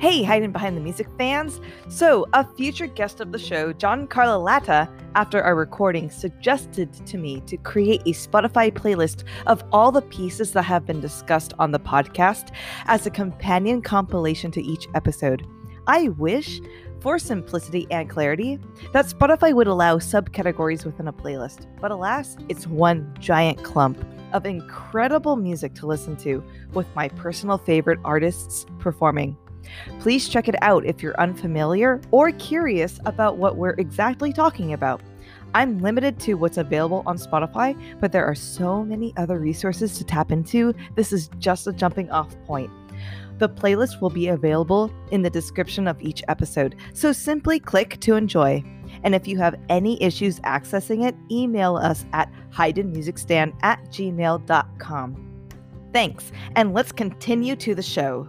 Hey, hiding behind the music fans. So, a future guest of the show, John Carla Latta, after our recording, suggested to me to create a Spotify playlist of all the pieces that have been discussed on the podcast as a companion compilation to each episode. I wish, for simplicity and clarity, that Spotify would allow subcategories within a playlist, but alas, it's one giant clump of incredible music to listen to with my personal favorite artists performing. Please check it out if you're unfamiliar or curious about what we're exactly talking about. I'm limited to what's available on Spotify, but there are so many other resources to tap into. This is just a jumping off point. The playlist will be available in the description of each episode, so simply click to enjoy. And if you have any issues accessing it, email us at hidenmusicstand at gmail.com. Thanks, and let's continue to the show.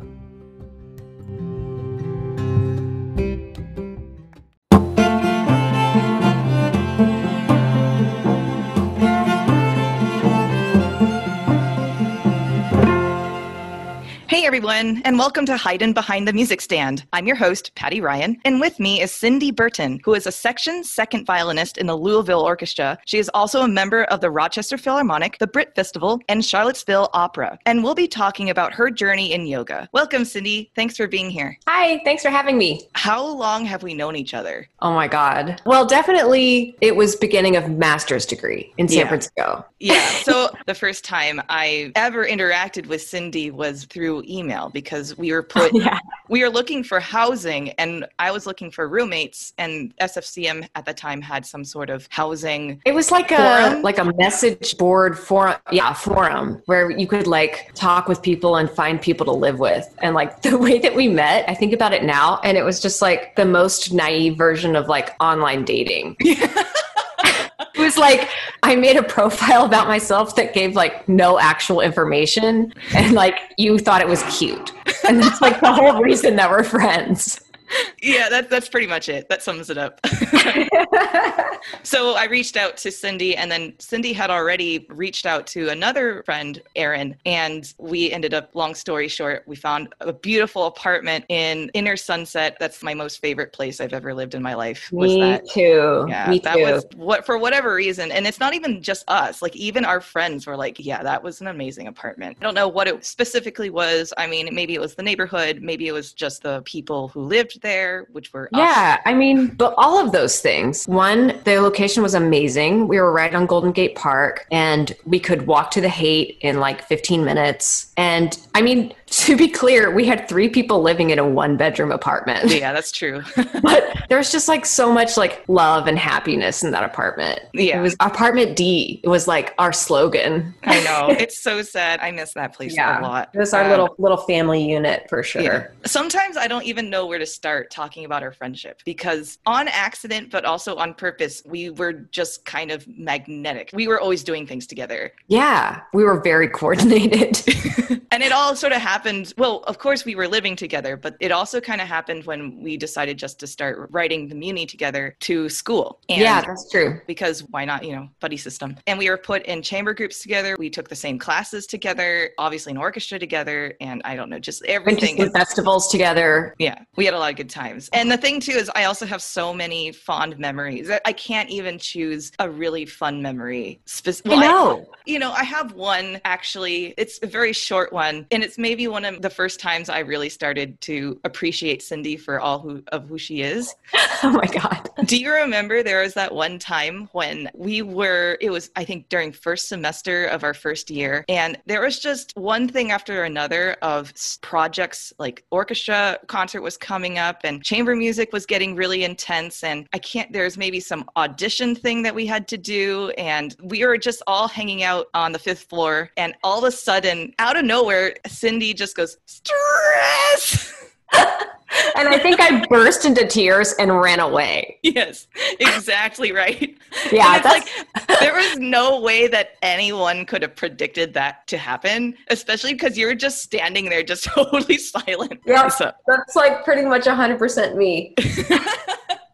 Hey everyone, and welcome to Hiding Behind the Music Stand. I'm your host, Patty Ryan, and with me is Cindy Burton, who is a section second violinist in the Louisville Orchestra. She is also a member of the Rochester Philharmonic, the Britt Festival, and Charlottesville Opera, and we'll be talking about her journey in yoga. Welcome, Cindy. Thanks for being here. Hi, thanks for having me. How long have we known each other? Oh my God. Well, definitely it was beginning of master's degree in San Yeah. Francisco. Yeah, so the first time I ever interacted with Cindy was through email because we were put Yeah. we were looking for housing and I was looking for roommates and SFCM at the time had some sort of housing It was like a like a message board forum, yeah, forum where you could like talk with people and find people to live with. And like the way that we met, I think about it now, and it was just like the most naive version of like online dating. It was like I made a profile about myself that gave like no actual information, and like you thought it was cute, and that's like the whole reason that we're friends. Yeah, that, that's pretty much it. That sums it up. so I reached out to Cindy, and then Cindy had already reached out to another friend, Erin, and we ended up, long story short, we found a beautiful apartment in Inner Sunset. That's my most favorite place I've ever lived in my life. Was Me that too. Yeah, Me that too. was what for whatever reason, and it's not even just us. Like even our friends were like, "Yeah, that was an amazing apartment." I don't know what it specifically was. I mean, maybe it was the neighborhood, maybe it was just the people who lived there, which were. Yeah, I mean, but all of those things. One, the location was amazing. We were right on Golden Gate Park and we could walk to the Haight in like 15 minutes. And I mean, to be clear, we had three people living in a one bedroom apartment. yeah, that's true. but there's just like so much like love and happiness in that apartment. Yeah. It was apartment D. It was like our slogan. I know it's so sad. I miss that place a lot. It was our Um, little little family unit for sure. Yeah. Sometimes I don't even know where to start talking about our friendship because on accident, but also on purpose, we were just kind of magnetic. We were always doing things together. Yeah, we were very coordinated. and it all sort of happened. Well, of course, we were living together, but it also kind of happened when we decided just to start writing the Muni together to school. And yeah, that's true. because why not, you know, buddy system. And we were put in chamber groups together. We took the same classes together, obviously an orchestra together, and I don't know, just Went to everything. festivals together. Yeah, we had a lot of good times. And the thing too is, I also have so many fond memories. I- I can't even choose a really fun memory. Spec- well, I know. you know, I have one actually. It's a very short one, and it's maybe one of the first times I really started to appreciate Cindy for all who of who she is. Oh my god. Do you remember there was that one time when we were, it was, I think, during first semester of our first year, and there was just one thing after another of projects like orchestra concert was coming up and chamber music was getting really intense. And I can't, there's maybe some audition thing that we had to do. And we were just all hanging out on the fifth floor. And all of a sudden, out of nowhere, Cindy just goes, stress. And I think I burst into tears and ran away. Yes, exactly right. Yeah, And it's that's like there was no way that anyone could have predicted that to happen, especially because you're just standing there, just totally silent. Yeah. So- that's like pretty much 100% me.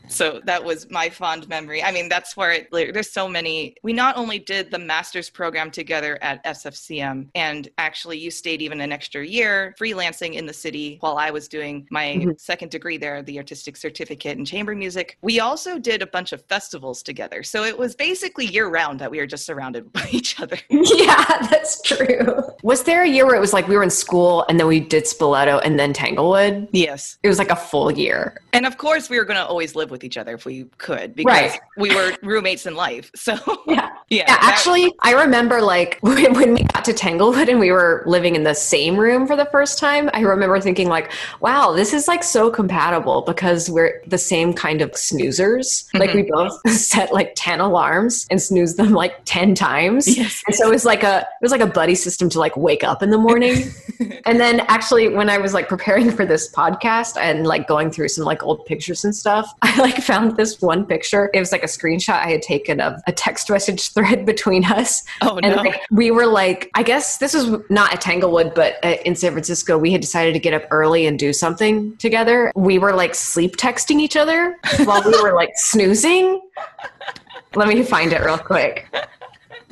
So that was my fond memory. I mean, that's where it, like, there's so many. We not only did the master's program together at SFCM, and actually, you stayed even an extra year freelancing in the city while I was doing my mm-hmm. second degree there, the artistic certificate in chamber music. We also did a bunch of festivals together. So it was basically year round that we were just surrounded by each other. Yeah, that's true. Was there a year where it was like we were in school and then we did Spoleto and then Tanglewood? Yes. It was like a full year. And of course, we were going to always live with each other if we could because right. we were roommates in life. So, yeah. Yeah. yeah actually, I remember like when, when we got to Tanglewood and we were living in the same room for the first time, I remember thinking, like, wow, this is like so compatible because we're the same kind of snoozers. Mm-hmm. Like, we both set like 10 alarms and snooze them like 10 times. Yes. And so it was like a, it was like a buddy system to like wake up in the morning. and then actually, when I was like preparing for this podcast and like going through some like old pictures and stuff, I like found this one picture. It was like a screenshot I had taken of a text message thread between us. Oh, and no. Like, we were like, I guess this was not at Tanglewood, but uh, in San Francisco, we had decided to get up early and do something together. We were like sleep texting each other while we were like snoozing. Let me find it real quick.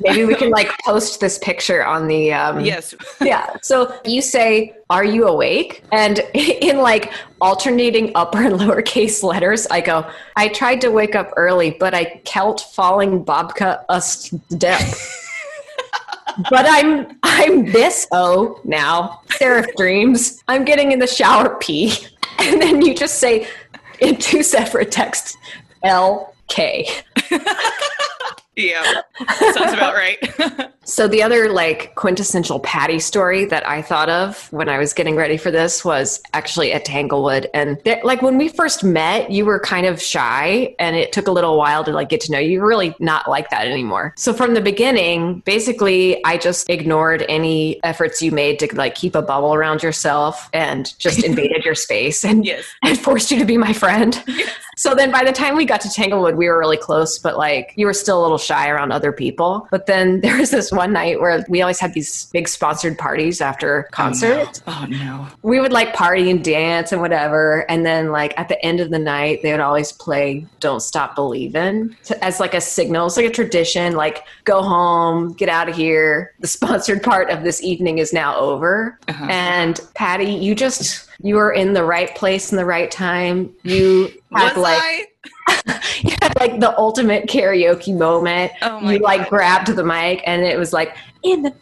Maybe we can like post this picture on the. Um, yes. yeah. So you say, Are you awake? And in like alternating upper and lowercase letters, I go, I tried to wake up early, but I kelt falling babka a step. but I'm I'm this oh now. Seraph dreams. I'm getting in the shower pee. And then you just say in two separate texts, L K. Yeah, sounds about right. so the other like quintessential Patty story that I thought of when I was getting ready for this was actually at Tanglewood, and th- like when we first met, you were kind of shy, and it took a little while to like get to know you. You're really not like that anymore. So from the beginning, basically, I just ignored any efforts you made to like keep a bubble around yourself, and just invaded your space and yes. and forced you to be my friend. Yes. So then by the time we got to Tanglewood, we were really close, but like you were still a little shy around other people. But then there was this one night where we always had these big sponsored parties after concerts. Oh no. oh no. We would like party and dance and whatever. And then like at the end of the night, they would always play Don't Stop Believing as like a signal. It's like a tradition, like go home, get out of here. The sponsored part of this evening is now over. Uh-huh. And Patty, you just you were in the right place in the right time. You had like you had like the ultimate karaoke moment. Oh my you like God. grabbed the mic and it was like in the night.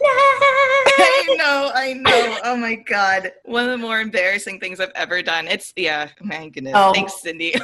I know, I know. Oh my God. One of the more embarrassing things I've ever done. It's yeah, my goodness. Oh, Thanks, Cindy.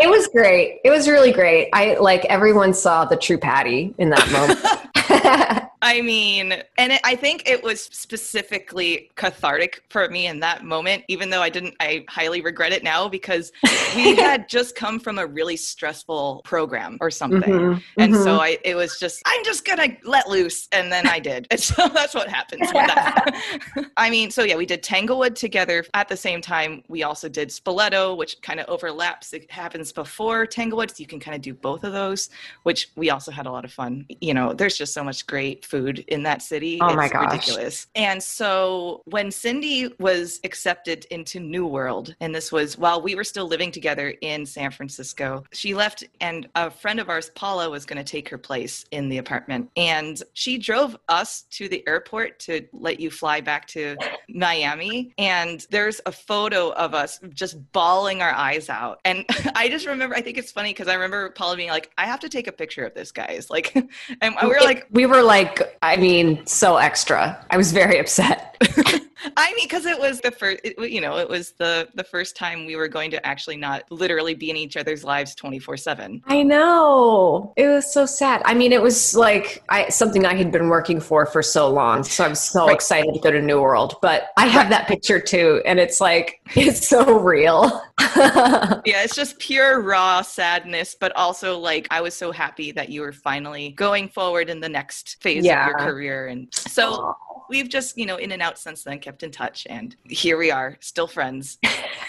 it was great. It was really great. I like everyone saw the true Patty in that moment. I mean, and it, I think it was specifically cathartic for me in that moment, even though I didn't, I highly regret it now because we had just come from a really stressful program or something. Mm-hmm, and mm-hmm. so I, it was just, I'm just going to let loose. And then I did. And so that's what happens. I mean, so yeah, we did Tanglewood together at the same time. We also did Spoleto, which kind of overlaps. It happens before Tanglewood. So you can kind of do both of those, which we also had a lot of fun. You know, there's just so much great food in that city. Oh it's my gosh. ridiculous. And so when Cindy was accepted into New World, and this was while we were still living together in San Francisco, she left and a friend of ours, Paula, was going to take her place in the apartment. And she drove us to the airport to let you fly back to Miami. And there's a photo of us just bawling our eyes out. And I just remember, I think it's funny because I remember Paula being like, I have to take a picture of this, guys. Like, and we were like, we were like, I mean, so extra. I was very upset. I mean, because it was the first, it, you know, it was the the first time we were going to actually not literally be in each other's lives twenty four seven. I know it was so sad. I mean, it was like I something I had been working for for so long, so I'm so right. excited to go to New World. But I have that picture too, and it's like it's so real. yeah, it's just pure raw sadness, but also like I was so happy that you were finally going forward in the next phase yeah. of your career, and so. Aww we've just, you know, in and out since then, kept in touch, and here we are, still friends.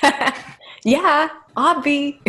yeah, obvi.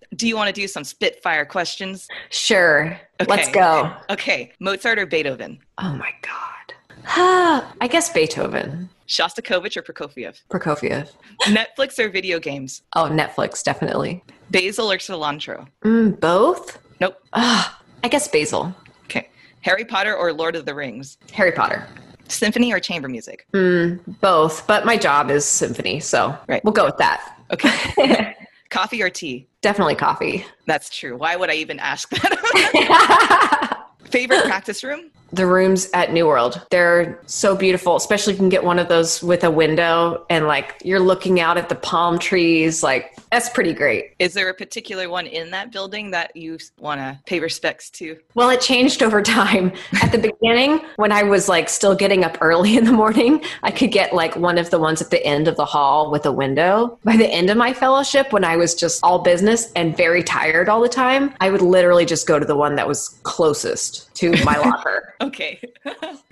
do you want to do some Spitfire questions? Sure. Okay. Let's go. Okay. Mozart or Beethoven? Oh my God. I guess Beethoven. Shostakovich or Prokofiev? Prokofiev. Netflix or video games? Oh, Netflix, definitely. Basil or cilantro? Mm, both? Nope. Uh, I guess Basil. Okay. Harry Potter or Lord of the Rings? Harry Potter. Symphony or chamber music? Mm, both, but my job is symphony, so Right. we'll go with that. Okay. Coffee or tea? Definitely coffee. That's true. Why would I even ask that? Favorite practice room? the rooms at New World. They're so beautiful, especially if you can get one of those with a window and like you're looking out at the palm trees. Like that's pretty great. Is there a particular one in that building that you want to pay respects to? Well, it changed over time. At the beginning, when I was like still getting up early in the morning, I could get like one of the ones at the end of the hall with a window. By the end of my fellowship, when I was just all business and very tired all the time, I would literally just go to the one that was closest to my locker. Okay.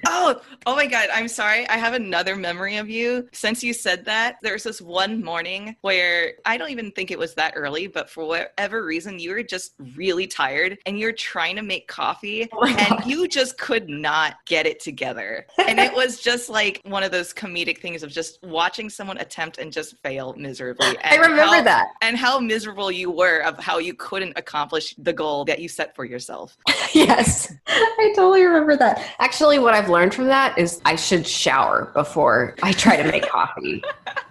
oh, oh my God. I'm sorry. I have another memory of you. Since you said that, there was this one morning where I don't even think it was that early, but for whatever reason, you were just really tired and you're trying to make coffee Oh and God. you just could not get it together. And it was just like one of those comedic things of just watching someone attempt and just fail miserably. I remember how- that. And how miserable you were of how you couldn't accomplish the goal that you set for yourself. yes, I totally remember that. Actually, what I've learned from that is I should shower before I try to make coffee.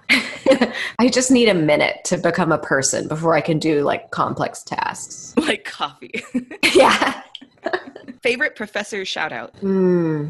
I just need a minute to become a person before I can do like complex tasks. Like coffee. yeah. Favorite professor shout out. Hmm.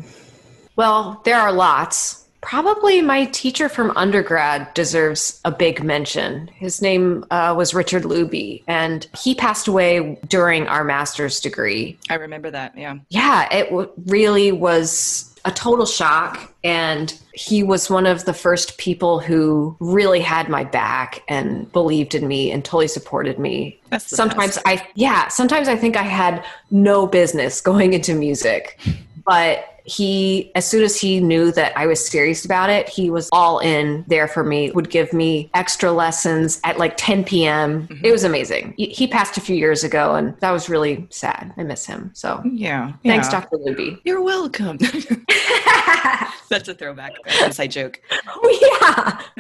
Well, there are lots. Probably my teacher from undergrad deserves a big mention. His name uh, was Richard Luby, and he passed away during our master's degree. I remember that. Yeah. yeah, it w- really was a total shock. And he was one of the first people who really had my back and believed in me and totally supported me. Sometimes best. I, yeah, sometimes I think I had no business going into music, but he, as soon as he knew that I was serious about it, he was all in there for me, would give me extra lessons at like 10 p.m. Mm-hmm. It was amazing. He- passed a few years ago, and that was really sad. I miss him. So Yeah. thanks, yeah. Dr. Luby. You're welcome. That's a throwback that's inside joke. oh,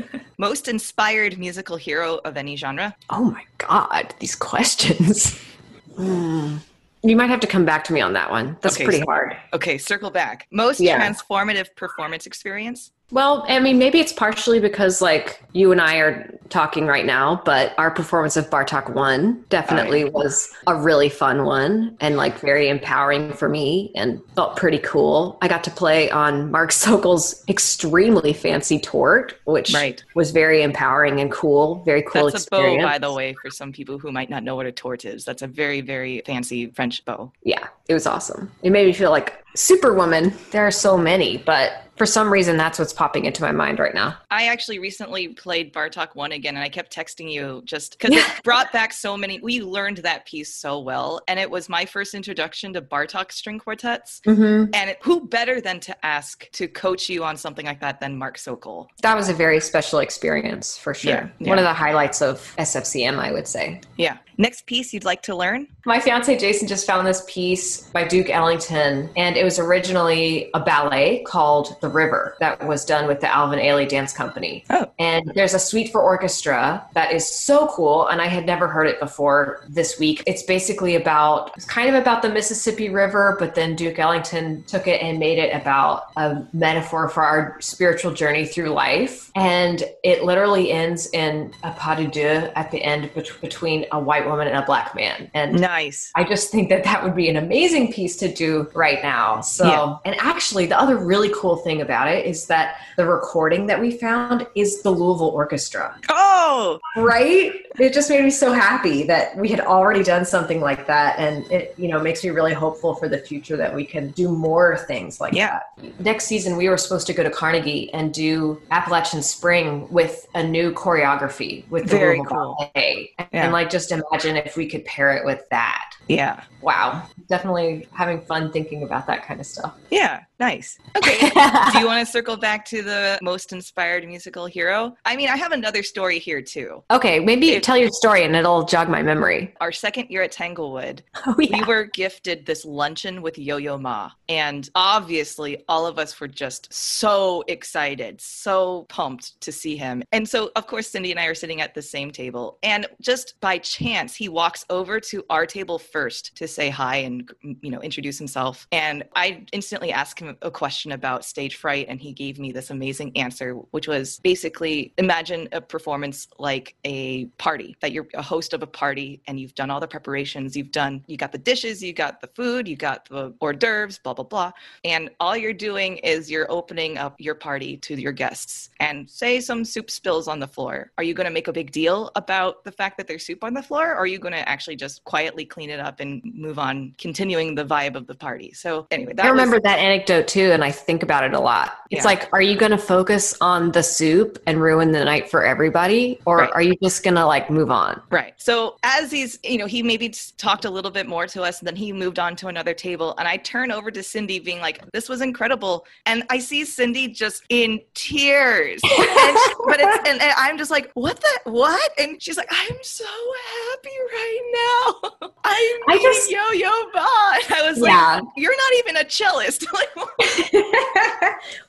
yeah. Most inspired musical hero of any genre? Oh my God, these questions. Hmm. You might have to come back to me on that one. That's Okay, pretty so- hard. Okay, circle back. Most Yeah. transformative performance experience? Well, I mean, maybe it's partially because like you and I are talking right now, but our performance of Bartok 1 definitely was a really fun one and like very empowering for me and felt pretty cool. I got to play on Mark Sokol's extremely fancy Tourte, which Right. was very empowering and cool. Very cool That's a bow, by the way, for some people who might not know what a Tourte is. That's a very, very fancy French bow. yeah, it was awesome. It made me feel like Superwoman. There are so many, but for some reason, that's what's popping into my mind right now. I actually recently played Bartok 1 again, and I kept texting you just because it brought back so many. We learned that piece so well, and it was my first introduction to Bartok string quartets. Mm-hmm. And it, who better than to ask to coach you on something like that than Mark Sokol? That was a very special experience for sure. Yeah, yeah. One of the highlights of SFCM, I would say. Yeah. Next piece you'd like to learn? My fiance Jason just found this piece by Duke Ellington, and it was originally a ballet called The River that was done with the Alvin Ailey Dance Company. Oh. And there's a suite for orchestra that is so cool, and I had never heard it before this week. It's basically about, it's kind of about the Mississippi River, but then Duke Ellington took it and made it about a metaphor for our spiritual journey through life. And it literally ends in a pas de deux at the end bet- between a white woman and a black man. And Nice. I just think that that would be an amazing piece to do right now. So, Yeah. and actually, the other really cool thing about it is that the recording that we found is the Louisville Orchestra, Oh, right? It just made me so happy that we had already done something like that, and it, you know, makes me really hopeful for the future that we can do more things like Yeah. that. Next season, we were supposed to go to Carnegie and do Appalachian Spring with a new choreography with the Very Louisville cool. Ballet, Yeah. and like just imagine if we could pair it with that yeah. wow definitely having fun thinking about that kind of stuff Yeah. Nice. Okay. do you want to circle back to the most inspired musical hero? I mean, I have another story here too. Okay, maybe tell your story and it'll jog my memory. Our second year at Tanglewood, Oh, yeah. we were gifted this luncheon with Yo Yo Ma. And obviously, all of us were just so excited, so pumped to see him. And so, of course, Cindy and I are sitting at the same table. And just by chance, he walks over to our table first to say hi and, you know, introduce himself. And I instantly ask him a question about stage fright. And he gave me this amazing answer, which was basically imagine a performance like a party, that you're a host of a party and you've done all the preparations. You've done, you got the dishes, you got the food, you got the hors d'oeuvres, blah, blah, blah. And all you're doing is you're opening up your party to your guests. And say some soup spills on the floor. Are you going to make a big deal about the fact that there's soup on the floor? Or are you going to actually just quietly clean it up and move on, continuing the vibe of the party? So, anyway, that I was- remember that anecdote too, and I think about it a lot. It's Yeah. like, are you going to focus on the soup and ruin the night for everybody, or Right. are you just going to like move on? Right. So as he's, you know, he maybe talked a little bit more to us, and then he moved on to another table. And I turn over to Cindy, being like, "This was incredible," and I see Cindy just in tears. and she- but it's, and, and I'm just like, "What the what?" And she's like, "I'm so happy right now. I'm I just- Yo Yo Ma." I was Yeah. like, "You're not even a cellist."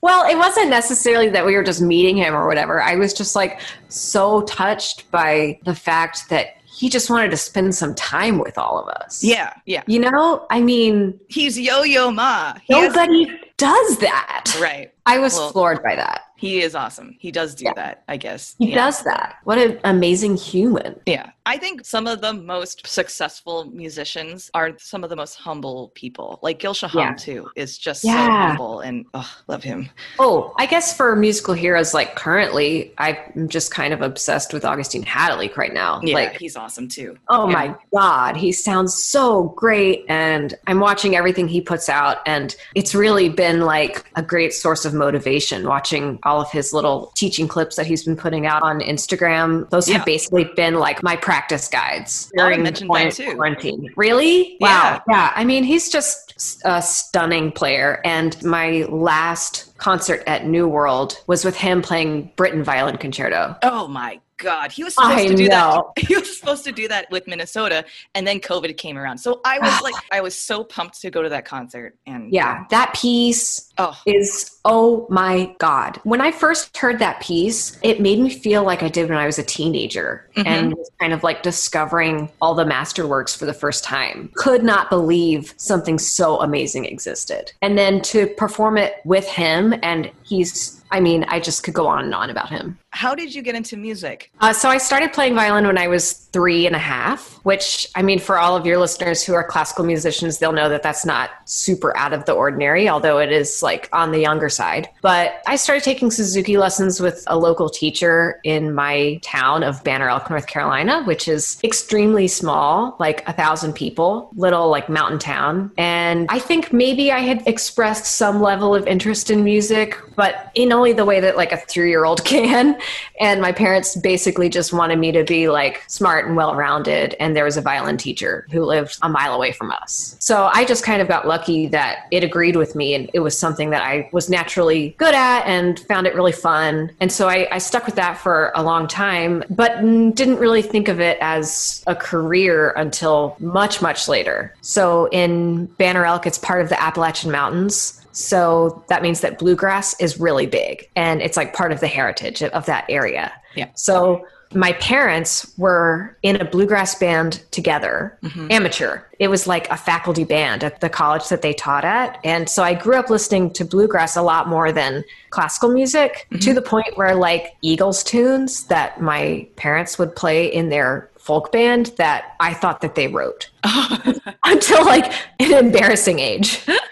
well, it wasn't necessarily that we were just meeting him or whatever. I was just like so touched by the fact that he just wanted to spend some time with all of us. yeah, yeah. You know, I mean, He's Yo Yo Ma. He has- nobody does that. right. I was Well- floored by that. He is awesome. He does do Yeah. that. I guess He Yeah. does that. What an amazing human. Yeah. I think some of the most successful musicians are some of the most humble people. Like Gil Shaham, Yeah. too, is just so humble and oh, love him. Oh, I guess for musical heroes, like currently, I'm just kind of obsessed with Augustin Hadelich right now. Yeah, Like, he's awesome too. oh my God, he sounds so great. And I'm watching everything he puts out. And it's really been like a great source of motivation watching all of his little teaching clips that he's been putting out on Instagram. Those Yeah. have basically been like my practice guides during quarant- quarantine. Really? Yeah. Wow. Yeah. I mean, he's just a stunning player. And my last concert at New World was with him playing Britten Violin Concerto. Oh my God. He was supposed I to do know. that. He was supposed to do that with Minnesota and then COVID came around. So I was like, I was so pumped to go to that concert. And Yeah, that piece Oh, is oh my god. When I first heard that piece, it made me feel like I did when I was a teenager Mhm. and was kind of like discovering all the masterworks for the first time. Could not believe something so amazing existed. And then to perform it with him and he's I mean, I just could go on and on about him. how did you get into music? Uh, so I started playing violin when I was three and a half, which I mean, for all of your listeners who are classical musicians, they'll know that that's not super out of the ordinary, although it is like on the younger side. But I started taking Suzuki lessons with a local teacher in my town of Banner Elk, North Carolina, which is extremely small, like a thousand people, little like mountain town. And I think maybe I had expressed some level of interest in music, but in only the way that like a three year old can. And my parents basically just wanted me to be like smart and well rounded. And there was a violin teacher who lived a mile away from us. So I just kind of got lucky that it agreed with me and it was something that I was naturally good at and found it really fun. And so I, I stuck with that for a long time, but didn't really think of it as a career until much, much later. So in Banner Elk, it's part of the Appalachian Mountains. So that means that bluegrass is really big and it's like part of the heritage of that area. Yeah. So my parents were in a bluegrass band together, mm-hmm. amateur. It was like a faculty band at the college that they taught at. And so I grew up listening to bluegrass a lot more than classical music to mm-hmm. the point where like Eagles tunes that my parents would play in their folk band that I thought that they wrote until like an embarrassing age.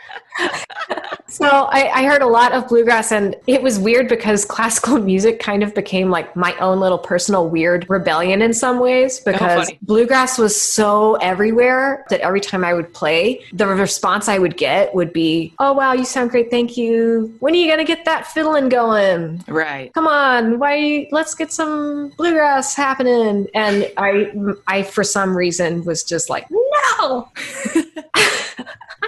so I, I heard a lot of bluegrass, and it was weird because classical music kind of became like my own little personal weird rebellion in some ways oh, because funny. bluegrass was so everywhere that every time I would play, the response I would get would be, "Oh wow, you sound great, thank you. When are you gonna get that fiddling going?" Right. come on why let's get some bluegrass happening and i i for some reason was just like no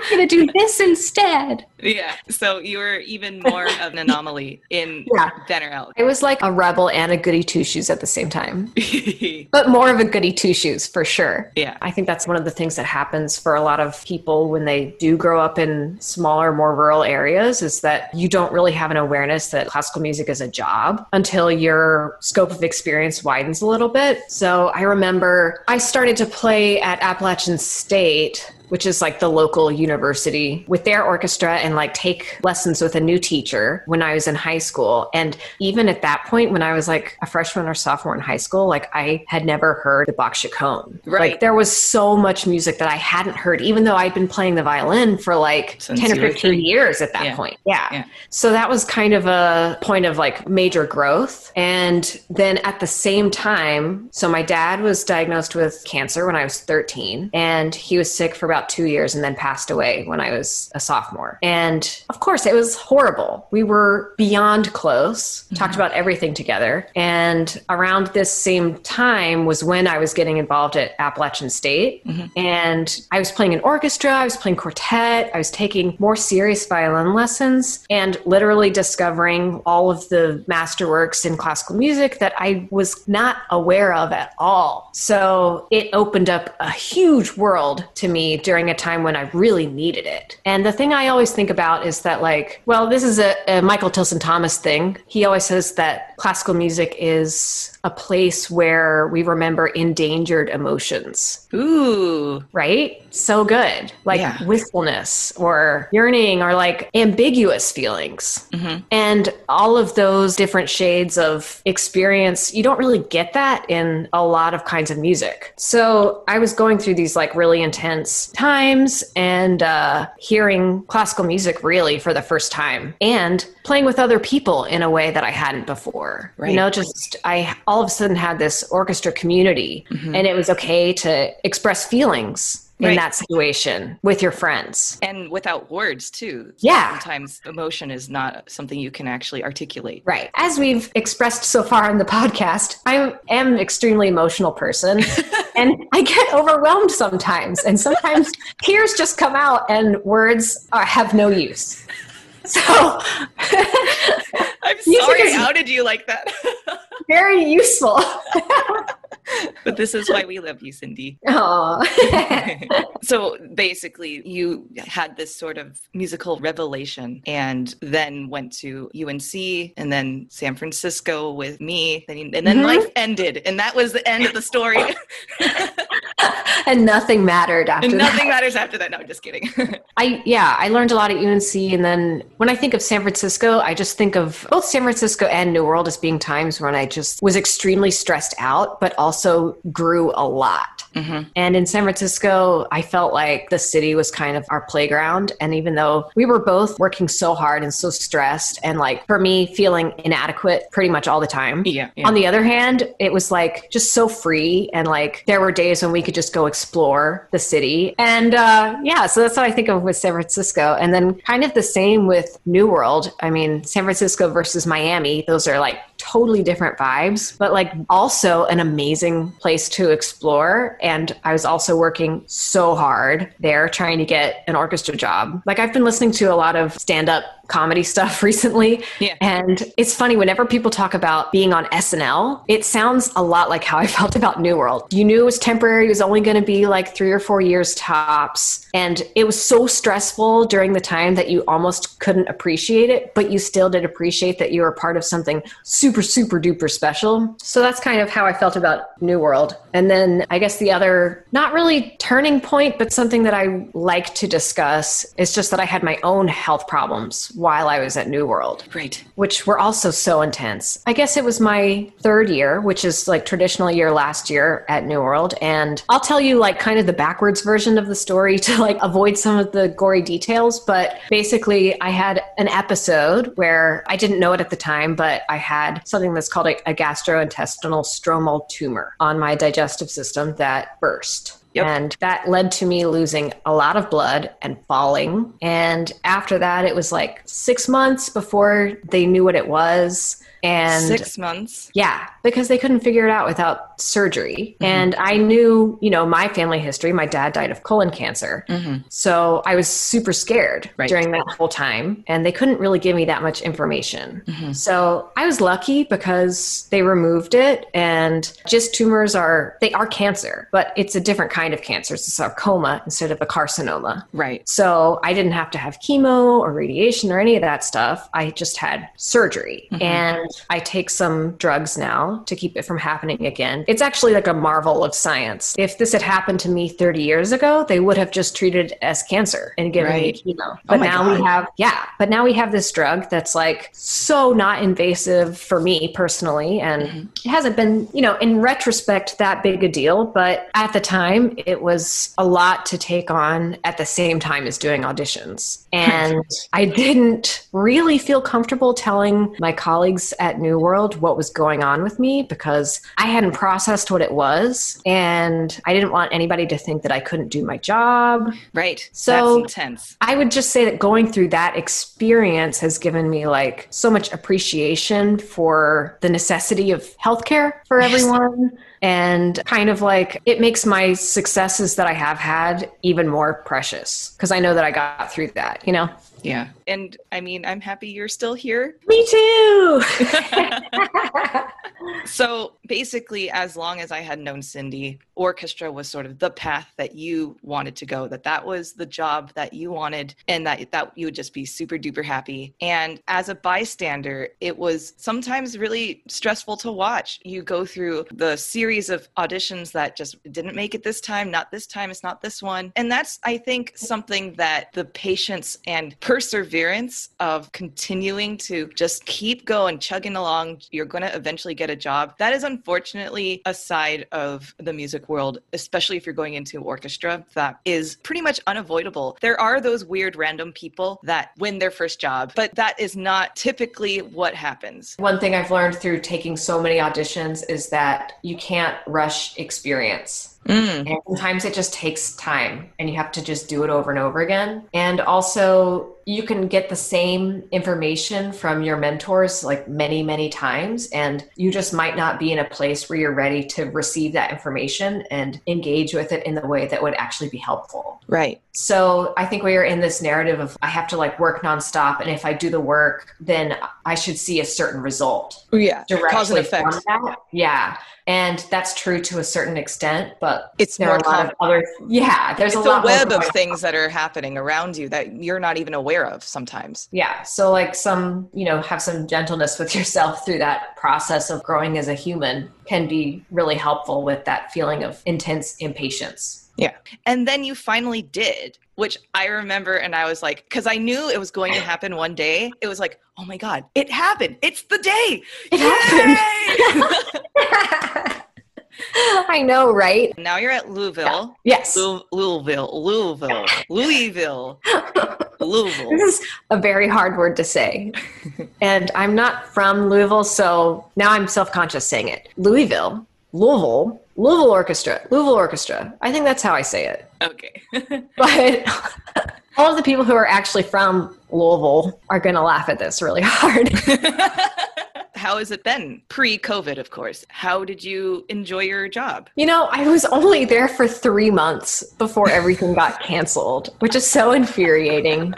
i'm going to do this instead. Yeah. So you were even more of an anomaly in yeah. Elk. I was like a rebel and a goody two shoes at the same time, but more of a goody two shoes for sure. Yeah. I think that's one of the things that happens for a lot of people when they do grow up in smaller, more rural areas is that you don't really have an awareness that classical music is a job until your scope of experience widens a little bit. So I remember I started to play at Appalachian State which is like the local university, with their orchestra and like take lessons with a new teacher when I was in high school. And even at that point, when I was like a freshman or sophomore in high school, like I had never heard the Bach Chaconne. Right. Like there was so much music that I hadn't heard, even though I'd been playing the violin for like Since 10 or 15 years at that yeah. point. Yeah. yeah. So that was kind of a point of like major growth. And then at the same time, so my dad was diagnosed with cancer when I was 13 and he was sick for about about two years and then passed away when I was a sophomore. And of course, it was horrible. We were beyond close, mm-hmm. talked about everything together. And around this same time was when I was getting involved at Appalachian State. Mm-hmm. And I was playing an orchestra, I was playing quartet, I was taking more serious violin lessons, and literally discovering all of the masterworks in classical music that I was not aware of at all. So it opened up a huge world to me during a time when I really needed it. And the thing I always think about is that, like, well, this is a, a Michael Tilson Thomas thing. He always says that classical music is a place where we remember endangered emotions. Ooh. Right? So good. Like yeah. wistfulness or yearning or like ambiguous feelings. Mm-hmm. And all of those different shades of experience, you don't really get that in a lot of kinds of music. So I was going through these like really intense times and uh, hearing classical music really for the first time and playing with other people in a way that I hadn't before. Right. You know, just I all of a sudden had this orchestra community mm-hmm. and it was okay to express feelings in right. that situation with your friends. And without words too. Yeah. Sometimes emotion is not something you can actually articulate. Right. As we've expressed so far in the podcast i am extremely emotional person and i get overwhelmed sometimes and sometimes tears just come out and words are, have no use. So i'm sorry i outed you like that. very useful. But this is why we love you, Cindy. Oh. so basically, you had this sort of musical revelation and then went to UNC and then San Francisco with me. And then mm-hmm. life ended. And that was the end of the story. and nothing mattered after and nothing that. matters after that. No, I'm just kidding. I, yeah, I learned a lot at UNC. And then when I think of San Francisco, I just think of both San Francisco and New World as being times when I just was extremely stressed out, but also grew a lot. Mm-hmm. And in San Francisco, I felt like the city was kind of our playground. And even though we were both working so hard and so stressed, and like for me, feeling inadequate pretty much all the time. Yeah, yeah. On the other hand, it was like just so free. And like there were days when we could just go explore the city. And uh, yeah, so that's what I think of with San Francisco. And then kind of the same with New World. I mean, San Francisco versus Miami, those are like totally different vibes, but like also an amazing place to explore. And I was also working so hard there trying to get an orchestra job. Like I've been listening to a lot of stand up comedy stuff recently. Yeah. And it's funny whenever people talk about being on SNL, it sounds a lot like how I felt about New World. You knew it was temporary, it was only going to be like 3 or 4 years tops, and it was so stressful during the time that you almost couldn't appreciate it, but you still did appreciate that you were part of something super super duper special. So that's kind of how I felt about New World. And then I guess the other not really turning point, but something that I like to discuss is just that I had my own health problems while I was at New World. Right. Which were also so intense. I guess it was my third year, which is like traditional year last year at New World. And I'll tell you like kind of the backwards version of the story to like avoid some of the gory details. But basically, I had an episode where I didn't know it at the time, but I had something that's called a, a gastrointestinal stromal tumor on my digestive system that burst Yep. And that led to me losing a lot of blood and falling. And after that, it was like six months before they knew what it was. And Six months. yeah, because they couldn't figure it out without surgery. Mm-hmm. And I knew, you know, my family history. My dad died of colon cancer. Mm-hmm. So I was super scared Right. during that whole time. And they couldn't really give me that much information. Mm-hmm. So I was lucky because they removed it. And GIST tumors are, they are cancer, but it's a different kind of cancer. It's a sarcoma instead of a carcinoma. Right. So I didn't have to have chemo or radiation or any of that stuff. I just had surgery. And I take some drugs now to keep it from happening again. It's actually like a marvel of science. If this had happened to me 30 years ago, they would have just treated it as cancer and given Right. me chemo. Oh but my now we have, yeah, but now we have this drug that's like so not invasive for me personally. And mm-hmm. it hasn't been, you know, in retrospect, that big a deal. But at the time, it was a lot to take on at the same time as doing auditions. And I didn't really feel comfortable telling my colleagues at New World what was going on with me because I hadn't processed what it was. And I didn't want anybody to think that I couldn't do my job. Right. So- That's intense. I would just say that going through that experience has given me like so much appreciation for the necessity of healthcare for everyone. And kind of like it makes my successes that I have had even more precious because I know that I got through that, you know? Yeah. And I mean, I'm happy you're still here. Me too. So basically, as long as I had known Cindy, orchestra was sort of the path that you wanted to go, that that was the job that you wanted, and that, that you would just be super duper happy. And as a bystander, it was sometimes really stressful to watch. You go through the series of auditions that just didn't make it this time, not this time, it's not this one. And that's, I think, something that the patience and perseverance of continuing to just keep going, chugging along, you're going to eventually get a job. That is unfortunately a side of the music world, especially if you're going into orchestra, that is pretty much unavoidable. There are those weird random people that win their first job, but that is not typically what happens. One thing I've learned through taking so many auditions is that you can't rush experience. Mm. And sometimes it just takes time and you have to just do it over and over again. And also, you can get the same information from your mentors like many, many times. And you just might not be in a place where you're ready to receive that information and engage with it in the way that would actually be helpful. Right. So I think we are in this narrative of I have to like work nonstop. And if I do the work, then I should see a certain result Yeah. directly Cause and effect. from that. Yeah. And that's true to a certain extent, but It's there more are a lot of other yeah, there's a a, web of going on. things that are happening around you that you're not even aware of sometimes. Yeah. So like some, you know, have some gentleness with yourself through that process of growing as a human can be really helpful with that feeling of intense impatience. Yeah. And then you finally did, which I remember. And I was like, because I knew it was going to happen one day. It was like, oh my God, it happened. It's the day. It happened. I know, right? now you're at Louisville. Yes. Lou- Louisville, Louisville, Louisville, Louisville. This is a very hard word to say. and I'm not from Louisville, so now I'm self conscious saying it. Louisville, Louisville, Louisville Orchestra, Louisville Orchestra. I think that's how I say it. Okay. But all of the people who are actually from Louisville are going to laugh at this really hard. How has it been pre COVID, of course? How did you enjoy your job? You know, I was only there for three months before everything got canceled, which is so infuriating.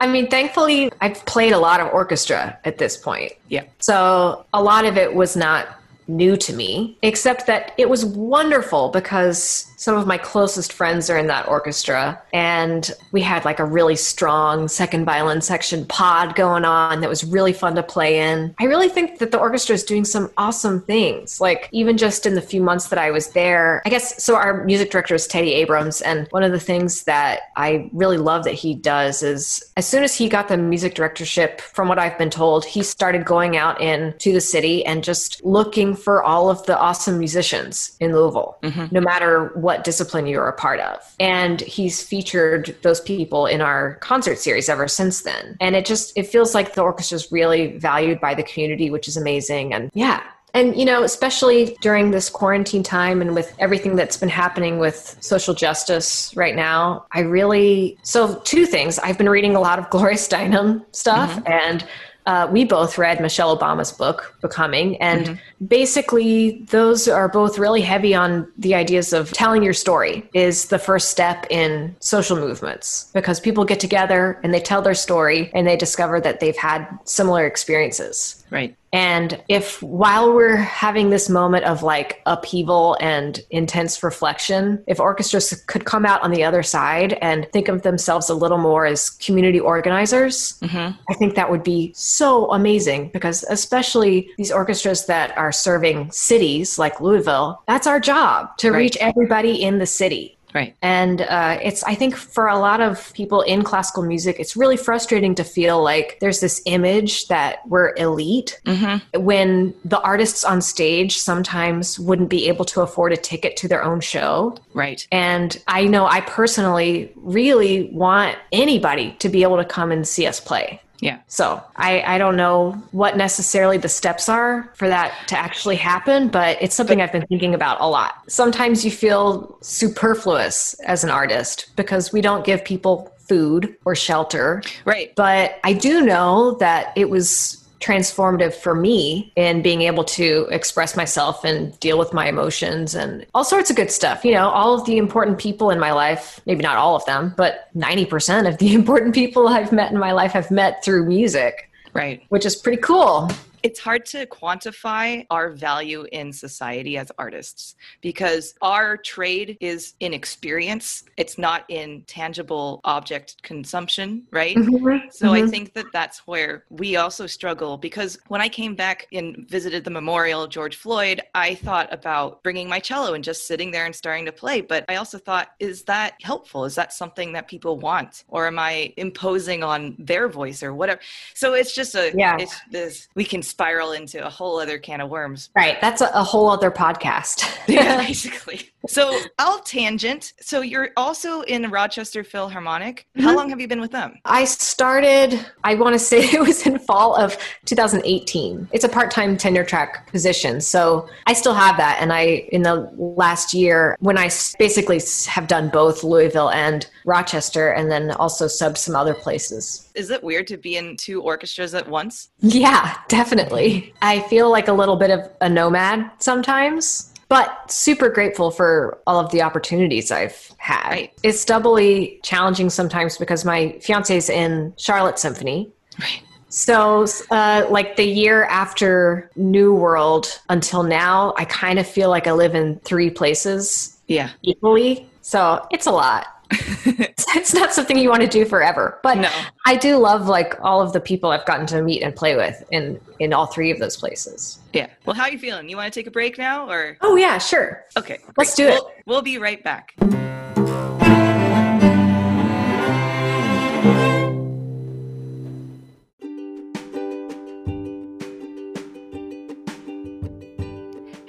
I mean, thankfully, I've played a lot of orchestra at this point. Yeah. So a lot of it was not new to me, except that it was wonderful because some of my closest friends are in that orchestra. And we had like a really strong second violin section pod going on that was really fun to play in. I really think that the orchestra is doing some awesome things. Like, even just in the few months that I was there, I guess so. Our music director is Teddy Abrams. And one of the things that I really love that he does is as soon as he got the music directorship, from what I've been told, he started going out into the city and just looking for all of the awesome musicians in Louisville, mm-hmm. no matter what discipline you're a part of. And he's featured those people in our concert series ever since then. And it just it feels like the orchestra is really valued by the community, which is amazing. And yeah, And, you know, especially during this quarantine time and with everything that's been happening with social justice right now, I really. So, two things. I've been reading a lot of Gloria Steinem stuff mm-hmm. and uh, we both read Michelle Obama's book, Becoming, and mm-hmm. basically those are both really heavy on the ideas of telling your story is the first step in social movements because people get together and they tell their story and they discover that they've had similar experiences. Right. And if while we're having this moment of like upheaval and intense reflection, if orchestras could come out on the other side and think of themselves a little more as community organizers, mm-hmm. I think that would be so amazing because, especially these orchestras that are serving cities like Louisville, that's our job to right. reach everybody in the city. Right. And uh, it's, I think, for a lot of people in classical music, it's really frustrating to feel like there's this image that we're elite mm-hmm. when the artists on stage sometimes wouldn't be able to afford a ticket to their own show. Right. And I know I personally really want anybody to be able to come and see us play. Yeah. So I, I don't know what necessarily the steps are for that to actually happen, but it's something I've been thinking about a lot. Sometimes you feel superfluous as an artist because we don't give people food or shelter. Right. But I do know that it was transformative for me in being able to express myself and deal with my emotions and all sorts of good stuff. You know, all of the important people in my life, maybe not all of them, but 90% of the important people I've met in my life have met through music. Right. Which is pretty cool it's hard to quantify our value in society as artists because our trade is in experience. It's not in tangible object consumption right? Mm-hmm. so mm-hmm. i think that that's where we also struggle because when i came back and visited the memorial of george floyd i thought about bringing my cello and just sitting there and starting to play. But i also thought is that helpful? Is that something that people want? Or am i imposing on their voice or whatever? So it's just a yeah. it's this we can spiral into a whole other can of worms. Right. That's a, a whole other podcast. yeah, basically. So I'll tangent. So you're also in Rochester Philharmonic. Mm-hmm. How long have you been with them? I started, I want to say it was in fall of 2018. It's a part-time tenure track position. So I still have that. And I, in the last year, when I basically have done both Louisville and Rochester, and then also sub some other places is it weird to be in two orchestras at once? Yeah, definitely. I feel like a little bit of a nomad sometimes but super grateful for all of the opportunities I've had. Right. It's doubly challenging sometimes because my fiance's in Charlotte Symphony. Right. So, uh, like the year after New World until now, I kind of feel like I live in three places. Yeah. Equally. So it's a lot. it's not something you want to do forever. But no. I do love like all of the people I've gotten to meet and play with in in all three of those places. Yeah. Well, how are you feeling? You want to take a break now or Oh yeah, sure. Okay. Great. Let's do we'll, it. We'll be right back.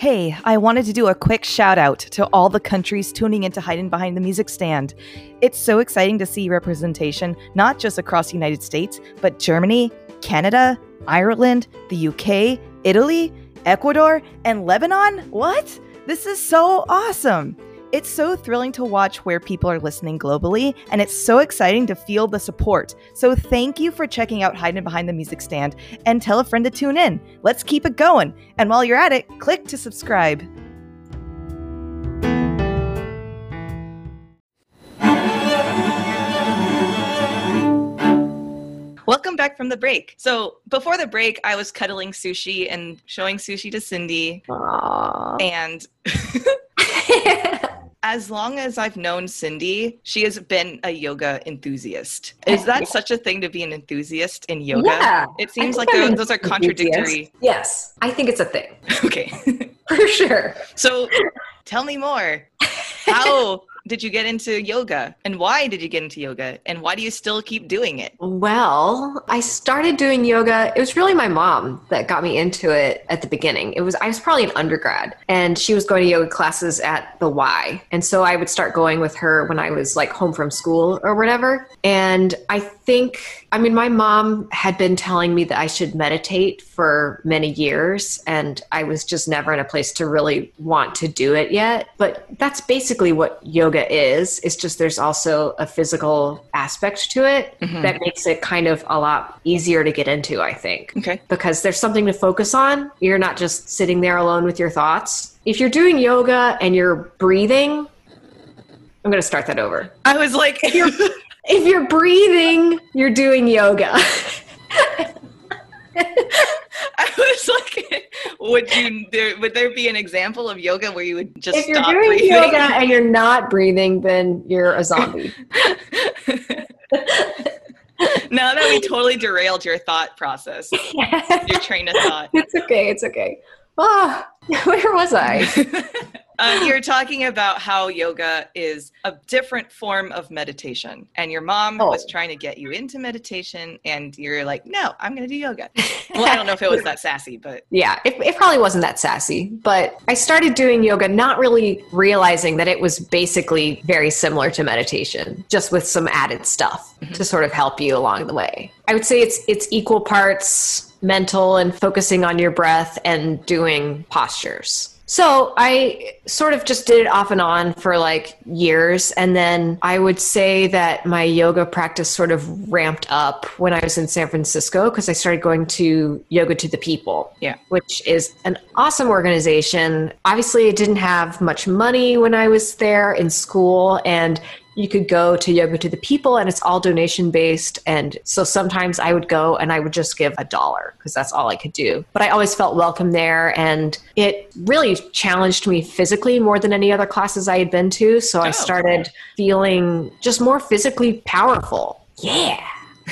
Hey, I wanted to do a quick shout out to all the countries tuning into Hiding Behind the Music Stand. It's so exciting to see representation not just across the United States, but Germany, Canada, Ireland, the UK, Italy, Ecuador, and Lebanon. What? This is so awesome! It's so thrilling to watch where people are listening globally, and it's so exciting to feel the support. So, thank you for checking out Hiding Behind the Music Stand and tell a friend to tune in. Let's keep it going. And while you're at it, click to subscribe. Welcome back from the break. So before the break, I was cuddling sushi and showing sushi to Cindy. Aww. And as long as I've known Cindy, she has been a yoga enthusiast. Is that yeah. such a thing to be an enthusiast in yoga? Yeah. It seems like those are contradictory. Yes, I think it's a thing. Okay. For sure. So tell me more. How did you get into yoga and why did you get into yoga and why do you still keep doing it? Well, I started doing yoga. It was really my mom that got me into it at the beginning. It was I was probably an undergrad and she was going to yoga classes at the Y. And so I would start going with her when I was like home from school or whatever. And I think I mean, my mom had been telling me that I should meditate for many years, and I was just never in a place to really want to do it yet. But that's basically what yoga is. It's just there's also a physical aspect to it Mhm. that makes it kind of a lot easier to get into, I think Okay. because there's something to focus on. You're not just sitting there alone with your thoughts. If you're doing yoga and you're breathing, I'm going to start that over. I was like, If you're breathing, you're doing yoga. I was like, would you there would there be an example of yoga where you would just if you're stop doing breathing? yoga and you're not breathing, then you're a zombie. now that we totally derailed your thought process, your train of thought. it's okay. It's okay. Ah, where was I? Um, you're talking about how yoga is a different form of meditation, and your mom Oh. was trying to get you into meditation, and you're like, "No, I'm going to do yoga." Well, I don't know if it was that sassy, but Yeah, it, it probably wasn't that sassy, but I started doing yoga not really realizing that it was basically very similar to meditation, just with some added stuff to sort of help you along the way. I would say it's it's equal parts mental and focusing on your breath and doing postures. So I sort of just did it off and on for like years. And then I would say that my yoga practice sort of ramped up when I was in San Francisco because I started going to Yoga to the People yeah, which is an awesome organization. Obviously, it didn't have much money when I was there in school, and you could go to Yoga to the People, and it's all donation based. And so sometimes I would go and I would just give a dollar because that's all I could do. But I always felt welcome there, and it really challenged me physically more than any other classes I had been to. So I Oh. started feeling just more physically powerful. Yeah.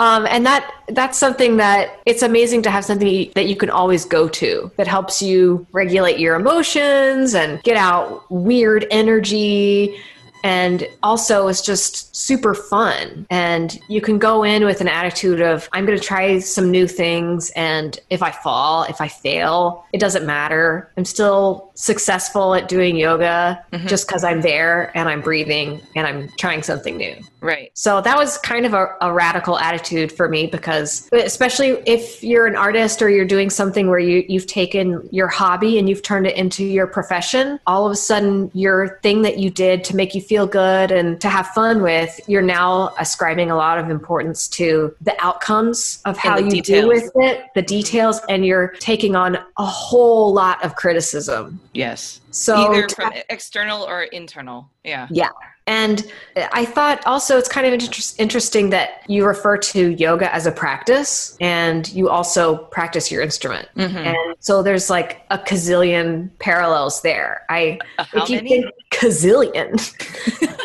Um, and that that's something that it's amazing to have something that you can always go to that helps you regulate your emotions and get out weird energy and also it's just super fun. And you can go in with an attitude of i'm going to try some new things and if i fall if i fail it doesn't matter. I'm still successful at doing yoga mm-hmm. just because i'm there and i'm breathing and i'm trying something new right. so that was kind of a, a radical attitude for me because especially if you're an artist or you're doing something where you, you've taken your hobby and you've turned it into your profession, all of a sudden your thing that you did to make you feel good and to have fun with, you're now ascribing a lot of importance to the outcomes of how you details. do with it, the mm-hmm. details, and you're taking on a whole lot of criticism. Yes. So Either from external or internal. Yeah. yeah. And I thought also it's kind of inter- interesting that you refer to yoga as a practice and you also practice your instrument. Mhm. And so there's like a gazillion parallels there. I Uh, How if you many? think gazillion.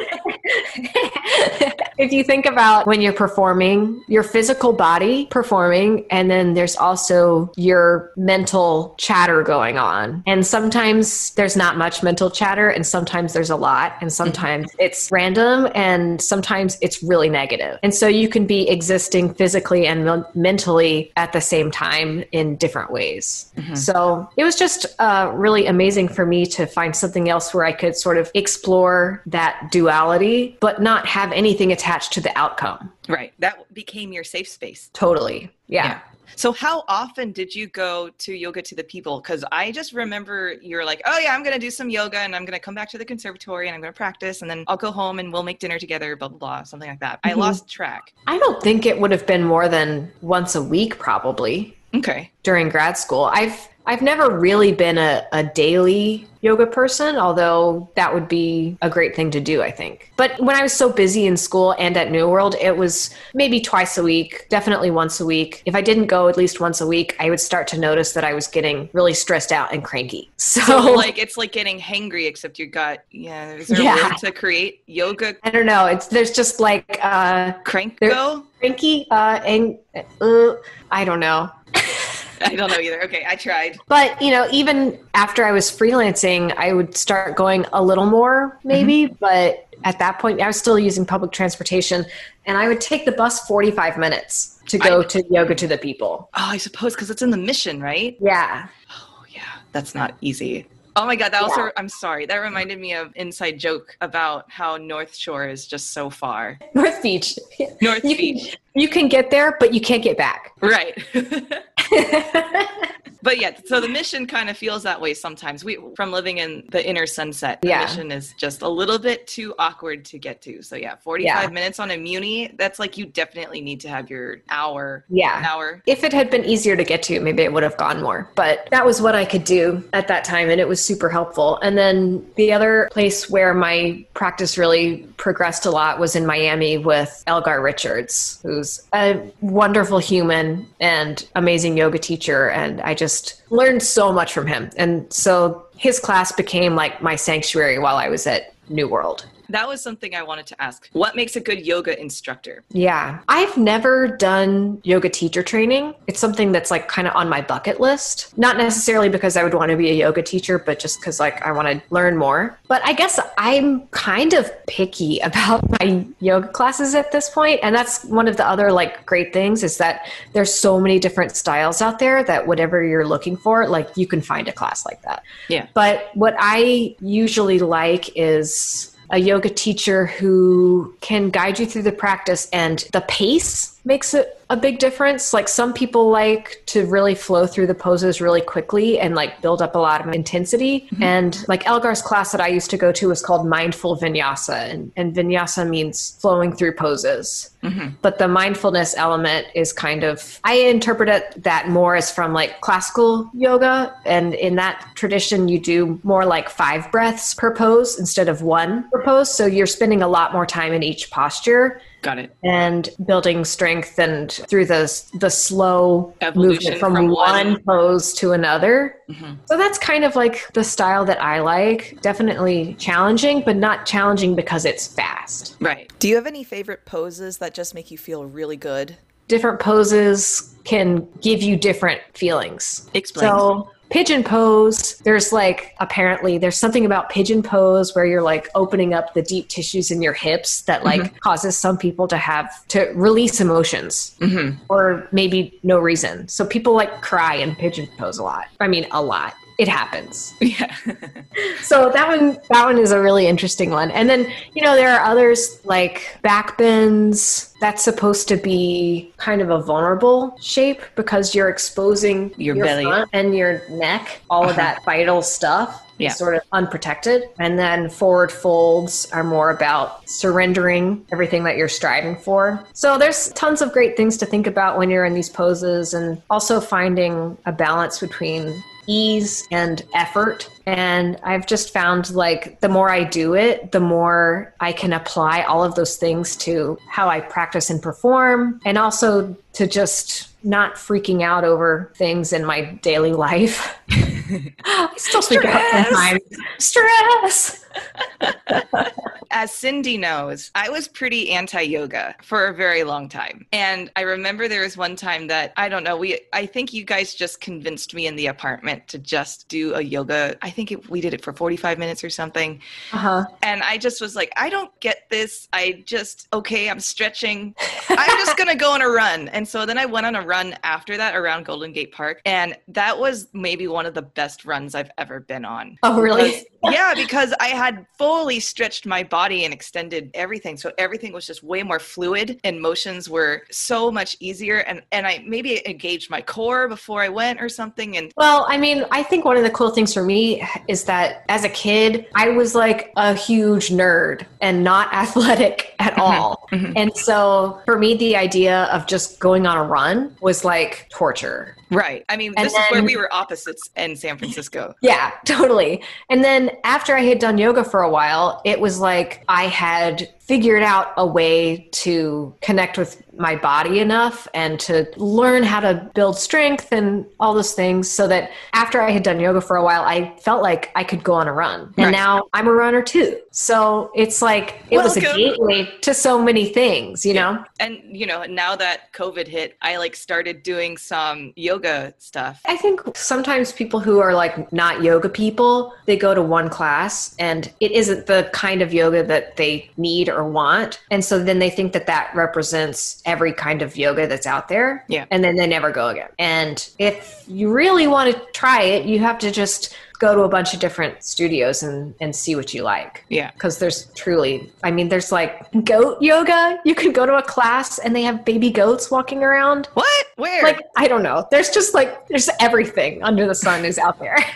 if you think about when you're performing, your physical body performing, and then there's also your mental chatter going on. And sometimes there's not much mental chatter, and sometimes there's a lot, and sometimes it's random, and sometimes it's really negative. And so you can be existing physically and men- mentally at the same time in different ways. So it was just uh, really amazing for me to find something else where I could sort of explore that duality, but not have anything attached to the outcome. Right. That became your safe space. Totally. Yeah. Yeah. So how often did you go to yoga to the people? Because I just remember you're like, oh yeah, I'm gonna do some yoga and I'm gonna come back to the conservatory and I'm gonna practice and then I'll go home and we'll make dinner together, blah blah blah, something like that. I Mhm. lost track. I don't think it would have been more than once a week, probably. Okay. during grad school. I've I've never really been a, a daily yoga person, although that would be a great thing to do, I think. But when I was so busy in school and at New World, it was maybe twice a week, definitely once a week. If I didn't go at least once a week, I would start to notice that I was getting really stressed out and cranky. So, So like it's like getting hangry, except you got yeah. Is there Yeah. a word to create yoga I don't know. It's there's just like uh crank go? cranky uh and uh, I don't know. I don't know either. Okay, I tried. But you know, even after I was freelancing, I would start going a little more, maybe. Mm-hmm. But at that point, I was still using public transportation, and I would take the bus forty-five minutes to go I- to yoga to the people. Oh, I suppose because it's in the mission, right? Yeah, Oh yeah, that's not easy. Oh my god, that also yeah. I'm sorry. That reminded me of inside joke about how North Shore is just so far. North Beach. North you Beach. Can, you can get there, but you can't get back. Right. but yeah, so the mission kind of feels that way sometimes. We from living in the inner sunset, the yeah. mission is just a little bit too awkward to get to. So yeah, 45 yeah. minutes on a Muni, that's like you definitely need to have your hour. Yeah. hour. If it had been easier to get to, maybe it would have gone more. But that was what I could do at that time and it was super helpful. And then the other place where my practice really progressed a lot was in Miami with Elgar Richards, who's a wonderful human and amazing yoga teacher and I just just learned so much from him. And so his class became like my sanctuary while I was at New World that was something I wanted to ask. What makes a good yoga instructor? Yeah. I've never done yoga teacher training. It's something that's like kind of on my bucket list. Not necessarily because I would want to be a yoga teacher, but just because like I want to learn more. But I guess I'm kind of picky about my yoga classes at this point, And that's one of the other like great things is that there's so many different styles out there that whatever you're looking for, like you can find a class like that. Yeah. But what I usually like is a yoga teacher who can guide you through the practice and the pace makes it a big difference. Like some people like to really flow through the poses really quickly and like build up a lot of intensity. Mm-hmm. And like Elgar's class that I used to go to was called Mindful Vinyasa. And, and Vinyasa means flowing through poses. Mm-hmm. But the mindfulness element is kind of, I interpret it that more as from like classical yoga. And in that tradition, you do more like five breaths per pose instead of one per pose. So you're spending a lot more time in each posture. Got it. And building strength and through the the slow Evolution movement from, from one, one, pose to another. Mm-hmm. So that's kind of like the style that I like. Definitely challenging, but not challenging because it's fast. Right. Do you have any favorite poses that just make you feel really good? Different poses can give you different feelings. Explain. So pigeon pose there's like apparently there's something about pigeon pose where you're like opening up the deep tissues in your hips that like mm-hmm. causes some people to have to release emotions mm-hmm. or maybe no reason so people like cry in pigeon pose a lot i mean a lot it happens. Yeah. so that one that one is a really interesting one. And then, you know, there are others like back bends. That's supposed to be kind of a vulnerable shape because you're exposing your, your belly and your neck, all uh-huh. of that vital stuff. Yeah. sort of unprotected. And then forward folds are more about surrendering everything that you're striving for. So there's tons of great things to think about when you're in these poses and also finding a balance between ease and effort. And I've just found like the more I do it, the more I can apply all of those things to how I practice and perform, and also to just not freaking out over things in my daily life. I still freak out sometimes. Stress. As Cindy knows, I was pretty anti yoga for a very long time. And I remember there was one time that I don't know, we I think you guys just convinced me in the apartment to just do a yoga. I think it, we did it for 45 minutes or something. Uh-huh. And I just was like, I don't get this. I just okay, I'm stretching. I'm just going to go on a run. And so then I went on a run after that around Golden Gate Park, and that was maybe one of the best runs I've ever been on. Oh, really? Yeah, because I had fully stretched my body and extended everything. So everything was just way more fluid and motions were so much easier. And, and I maybe engaged my core before I went or something. And well, I mean, I think one of the cool things for me is that as a kid, I was like a huge nerd and not athletic at mm-hmm. all. Mm-hmm. And so for me, the idea of just going on a run was like torture. Right. I mean, and this then, is where we were opposites in San Francisco. Yeah, totally. And then after I had done yoga for a while, it was like I had figured out a way to connect with my body enough and to learn how to build strength and all those things so that after I had done yoga for a while, I felt like I could go on a run. And right. now I'm a runner too. So it's like it Welcome. was a gateway to so many things, you know? And, you know, now that COVID hit, I like started doing some yoga stuff. I think sometimes people who are like not yoga people, they go to one class and it isn't the kind of yoga that they need or want. And so then they think that that represents every kind of yoga that's out there. Yeah. And then they never go again. And if you really want to try it, you have to just go to a bunch of different studios and, and see what you like. Yeah. Because there's truly, I mean, there's like goat yoga. You could go to a class and they have baby goats walking around. What? Where? Like, I don't know. There's just like, there's everything under the sun is out there.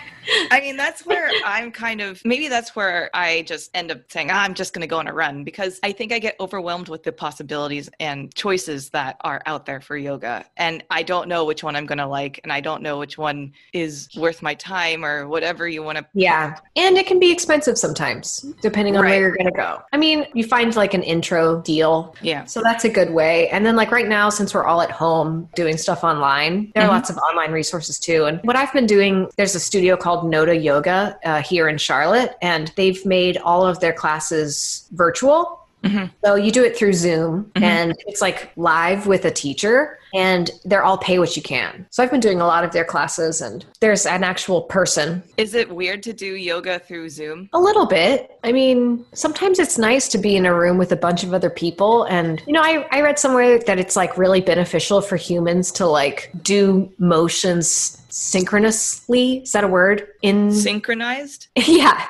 I mean, that's where I'm kind of maybe that's where I just end up saying, ah, I'm just going to go on a run because I think I get overwhelmed with the possibilities and choices that are out there for yoga. And I don't know which one I'm going to like. And I don't know which one is worth my time or whatever you want to. Yeah. And it can be expensive sometimes, depending on Right. where you're going to go. I mean, you find like an intro deal. Yeah. So that's a good way. And then, like right now, since we're all at home doing stuff online, there are Mhm. lots of online resources too. And what I've been doing, there's a studio called Noda Yoga uh, here in Charlotte, and they've made all of their classes virtual. Mhm. So you do it through Zoom Mhm. and it's like live with a teacher and they're all pay what you can. So I've been doing a lot of their classes and there's an actual person Is it weird to do yoga through Zoom? a little bit. I mean, sometimes it's nice to be in a room with a bunch of other people. And, you know, I, I read somewhere that it's like really beneficial for humans to like do motions synchronously. Is that a word? In, Synchronized? yeah,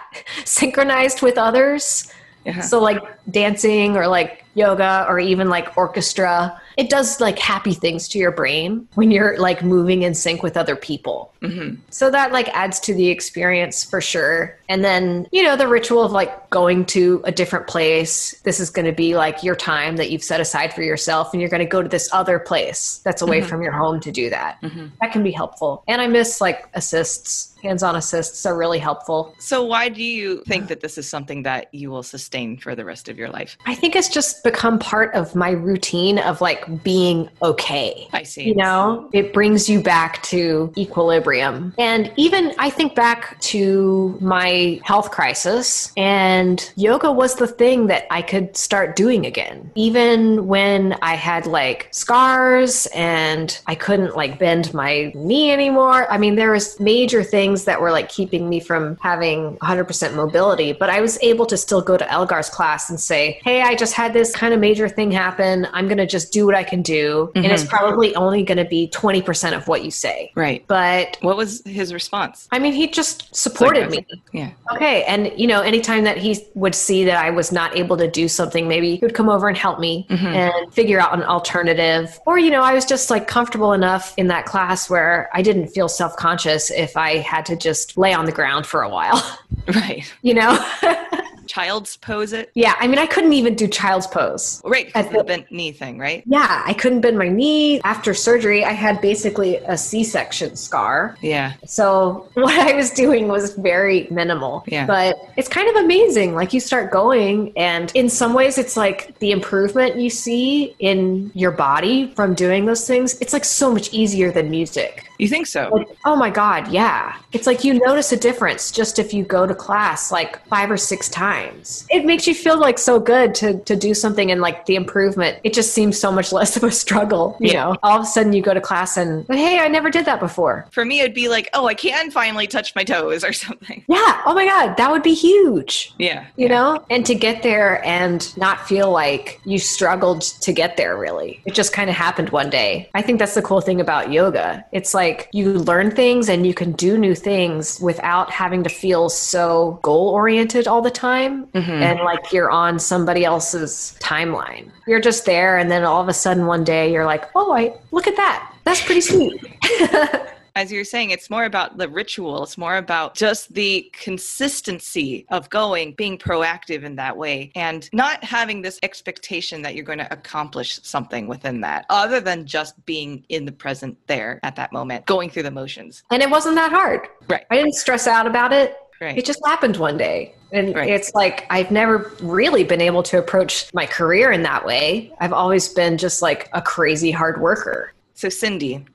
synchronized with others. Yeah. So, like dancing or like yoga or even like orchestra, it does like happy things to your brain when you're like moving in sync with other people. hmm So that like adds to the experience for sure. And then, you know, the ritual of like going to a different place. This is going to be like your time that you've set aside for yourself and you're going to go to this other place that's away Mhm. from your home to do that. Mhm. That can be helpful. And I miss like assists. Hands-on assists are really helpful. So, why do you think that this is something that you will sustain for the rest of your life? I think it's just become part of my routine of like being okay. I see. You know, it brings you back to equilibrium. And even I think back to my health crisis, and yoga was the thing that I could start doing again. Even when I had like scars and I couldn't like bend my knee anymore. I mean, there was major things that were like keeping me from having 100% mobility, but I was able to still go to Elgar's class and say, Hey, I just had this kind of major thing happen. I'm going to just do what I can do. And it's probably only going to be 20% of what you say. Right. But What was his response? I mean, he just supported me. Yeah. Okay. And, you know, anytime that he would see that I was not able to do something, maybe he would come over and help me Mhm. and figure out an alternative. Or, you know, I was just like comfortable enough in that class where I didn't feel self conscious if I had to just lay on the ground for a while, Right. you know? Child's pose it. yeah. I mean, I couldn't even do child's pose. Right. Because the bent knee thing, right? Yeah, I couldn't bend my knee. After surgery, I had basically a C section scar. Yeah. So what I was doing was very minimal. Yeah. But it's kind of amazing. Like you start going, and in some ways, it's like the improvement you see in your body from doing those things. It's like so much easier than music. You think so? Like, oh my God, yeah. It's like you notice a difference just if you go to class like five or six times. It makes you feel like so good to, to do something and like the improvement, it just seems so much less of a struggle. You Yeah. know, all of a sudden you go to class and, hey, I never did that before. For me, it'd be like, oh, I can finally touch my toes or something. Yeah. Oh my God, that would be huge. Yeah. You yeah. know, and to get there and not feel like you struggled to get there, really. It just kind of happened one day. I think that's the cool thing about yoga. It's like you learn things and you can do new things without having to feel so goal oriented all the time Mhm. and like you're on somebody else's timeline. You're just there, and then all of a sudden one day you're like, oh, I look at that. That's pretty sweet. As you're saying, it's more about the ritual. It's more about just the consistency of going, being proactive in that way, and not having this expectation that you're going to accomplish something within that, other than just being in the present there at that moment, going through the motions. and it wasn't that hard. Right. I didn't stress out about it. Right. It just happened one day. And Right. it's like I've never really been able to approach my career in that way. I've always been just like a crazy hard worker. So, Cindy,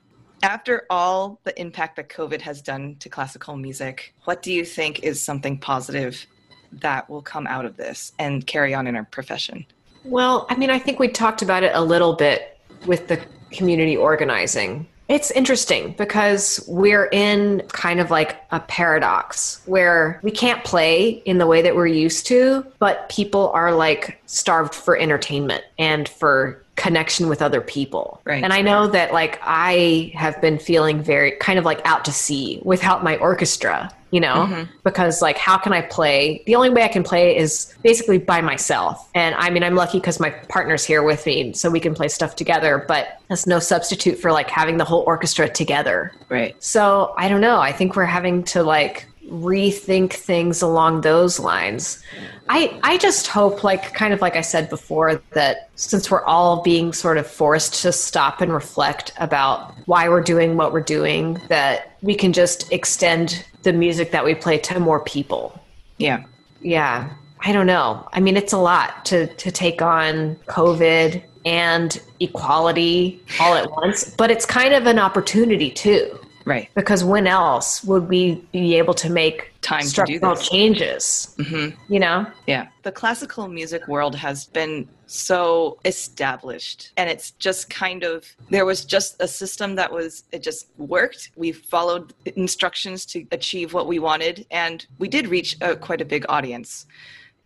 after all the impact that COVID has done to classical music, what do you think is something positive that will come out of this and carry on in our profession? Well, I mean, I think we talked about it a little bit with the community organizing. It's interesting because we're in kind of like a paradox where we can't play in the way that we're used to, but people are like starved for entertainment and for connection with other people. Right. And I know that like I have been feeling very kind of like out to sea without my orchestra, you know, Mm-hmm. because like how can I play? The only way I can play is basically by myself. And I mean, I'm lucky because my partner's here with me, so we can play stuff together, but that's no substitute for like having the whole orchestra together. Right. So I don't know. I think we're having to like rethink things along those lines. I I just hope like kind of like I said before that since we're all being sort of forced to stop and reflect about why we're doing what we're doing that we can just extend the music that we play to more people. Yeah. Yeah. I don't know. I mean, it's a lot to to take on COVID and equality all at once, but it's kind of an opportunity too Right. because when else would we be able to make Time to do structural this. changes? Mm-hmm. You know? Yeah. The classical music world has been so established and it's just kind of there was just a system that was it just worked. We followed instructions to achieve what we wanted and we did reach a, quite a big audience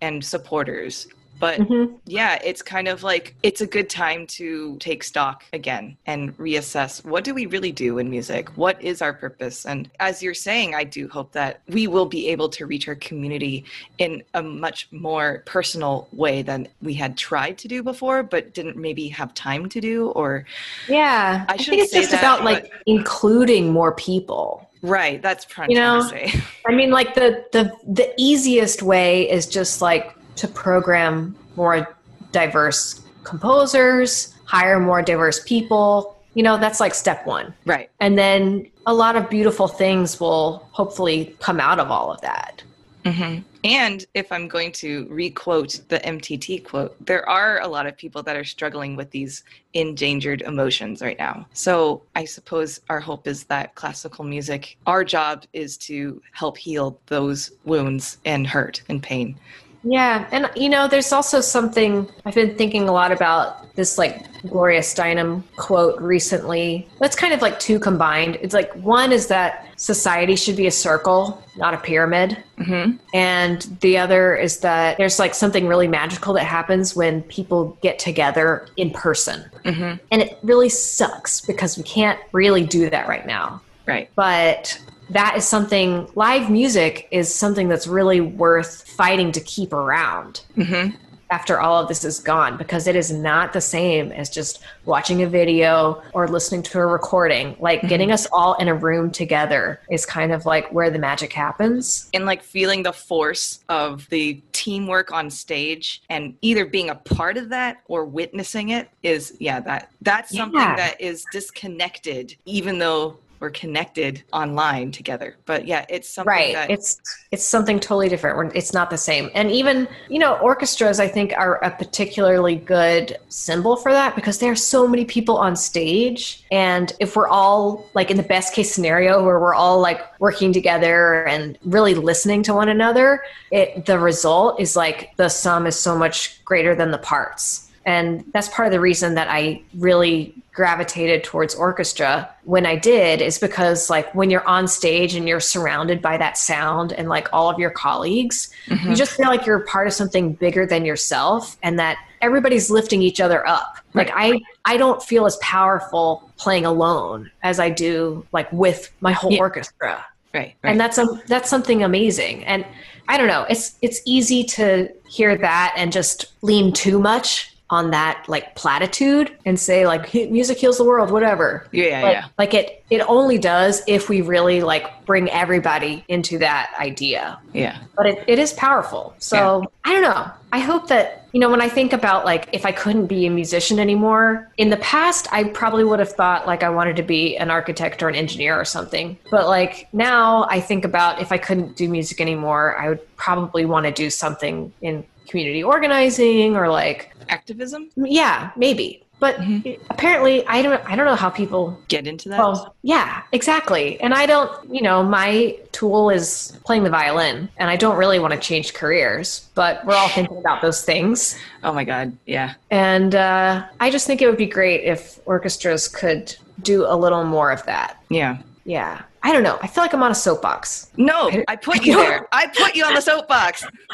and supporters. But Mhm. yeah, it's kind of like it's a good time to take stock again and reassess what do we really do in music? What is our purpose? And as you're saying, I do hope that we will be able to reach our community in a much more personal way than we had tried to do before, but didn't maybe have time to do. Or, Yeah. I I, think it's just that, about like including more people. right, that's what I'm You know, to say. I mean, like the the the easiest way is just like to program more diverse composers, hire more diverse people. You know, that's like step one. Right. And then a lot of beautiful things will hopefully come out of all of that. hmm And if I'm going to requote the MTT quote, there are a lot of people that are struggling with these endangered emotions right now. So I suppose our hope is that classical music, our job is to help heal those wounds and hurt and pain. Yeah, and you know, there's also something I've been thinking a lot about this like Gloria Steinem quote recently. That's kind of like two combined. It's like one is that society should be a circle, not a pyramid. hmm And the other is that there's like something really magical that happens when people get together in person. hmm And it really sucks because we can't really do that right now. Right. But that is something, live music is something that's really worth fighting to keep around hmm after all of this is gone because it is not the same as just watching a video or listening to a recording. Like getting us all in a room together is kind of like where the magic happens. And like feeling the force of the teamwork on stage and either being a part of that or witnessing it is, yeah, that that's something Yeah. that is disconnected, even though we're connected online together. But yeah, it's something right. that it's it's something totally different. We're- it's not the same. And even you know orchestras i think are a particularly good symbol for that because there are so many people on stage. And if we're all like in the best case scenario where we're all like working together and really listening to one another it the result is like the sum is so much greater than the parts and that's part of the reason that I really gravitated towards orchestra when I did is because like when you're on stage and you're surrounded by that sound and like all of your colleagues, you mm-hmm. just feel like you're part of something bigger than yourself and that everybody's lifting each other up. Like I I don't feel as powerful playing alone as I do like with my whole Yeah. orchestra right, right. and that's a that's something amazing and i don't know it's it's easy to hear that and just lean too much on that like platitude and say like music heals the world whatever. Yeah, yeah, but, yeah. like it it only does if we really like bring everybody into that idea. Yeah. but it, it is powerful. So i don't know. I hope that you know when i think about like if i couldn't be a musician anymore in the past i probably would have thought like i wanted to be an architect or an engineer or something. But like now i think about if i couldn't do music anymore i would probably want to do something in community organizing or like Activism? yeah maybe but Mhm. apparently i don't i don't know how people Get into that? well, yeah, exactly. And I don't, you know, my tool is playing the violin, and I don't really want to change careers, but we're all thinking about those things. oh my god, yeah. And uh, I just think it would be great if orchestras could do a little more of that. Yeah. Yeah. I don't know. I feel like I'm on a soapbox. No, I put you there. I put you on the soapbox.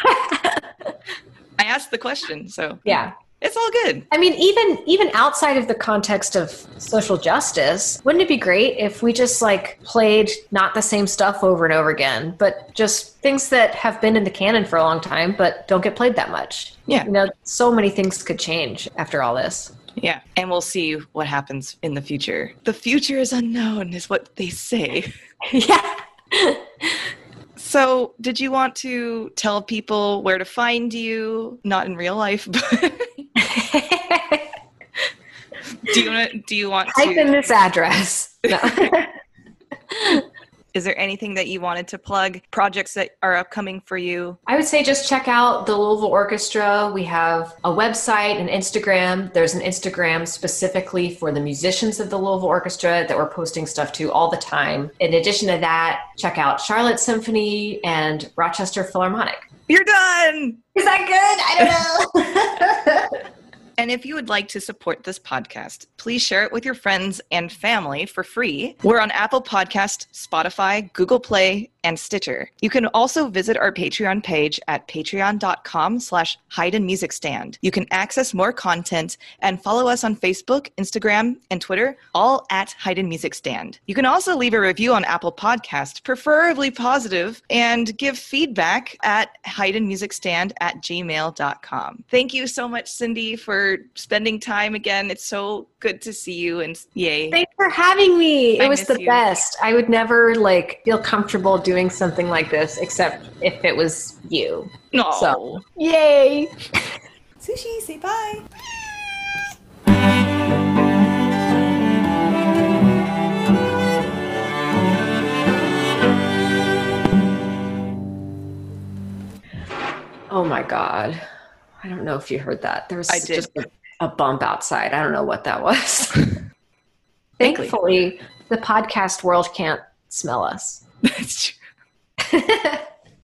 I asked the question, so Yeah. it's all good. I mean, even even outside of the context of social justice, wouldn't it be great if we just like played not the same stuff over and over again, but just things that have been in the canon for a long time but don't get played that much? Yeah. You know, so many things could change after all this. Yeah, and we'll see what happens in the future. The future is unknown, is what they say. yeah. So, did you want to tell people where to find you? Not in real life, but do you want? Do you want Type in this address. No. Is there anything that you wanted to plug? Projects that are upcoming for you? I would say just check out the Louisville Orchestra. We have a website and Instagram. There's an Instagram specifically for the musicians of the Louisville Orchestra that we're posting stuff to all the time. In addition to that, check out Charlotte Symphony and Rochester Philharmonic. You're done. Is that good? I don't know. And if you would like to support this podcast, please share it with your friends and family for free. We're on Apple Podcast, Spotify, Google Play, and Stitcher. You can also visit our Patreon page at patreon.com slash Hiding Music Stand. You can access more content and follow us on Facebook, Instagram, and Twitter, all at Hiding Music Stand. You can also leave a review on Apple Podcast, preferably positive, and give feedback at Stand at gmail.com. Thank you so much, Cindy, for spending time again. It's so good to see you and yay. Thanks for having me. It I was the you. best. I would never like feel comfortable doing something like this except if it was you. No. So, yay. Sushi, say bye. Oh my god. I don't know if you heard that. There was I did. just a, a bump outside. I don't know what that was. Thankfully. Thankfully, the podcast world can't smell us. That's true.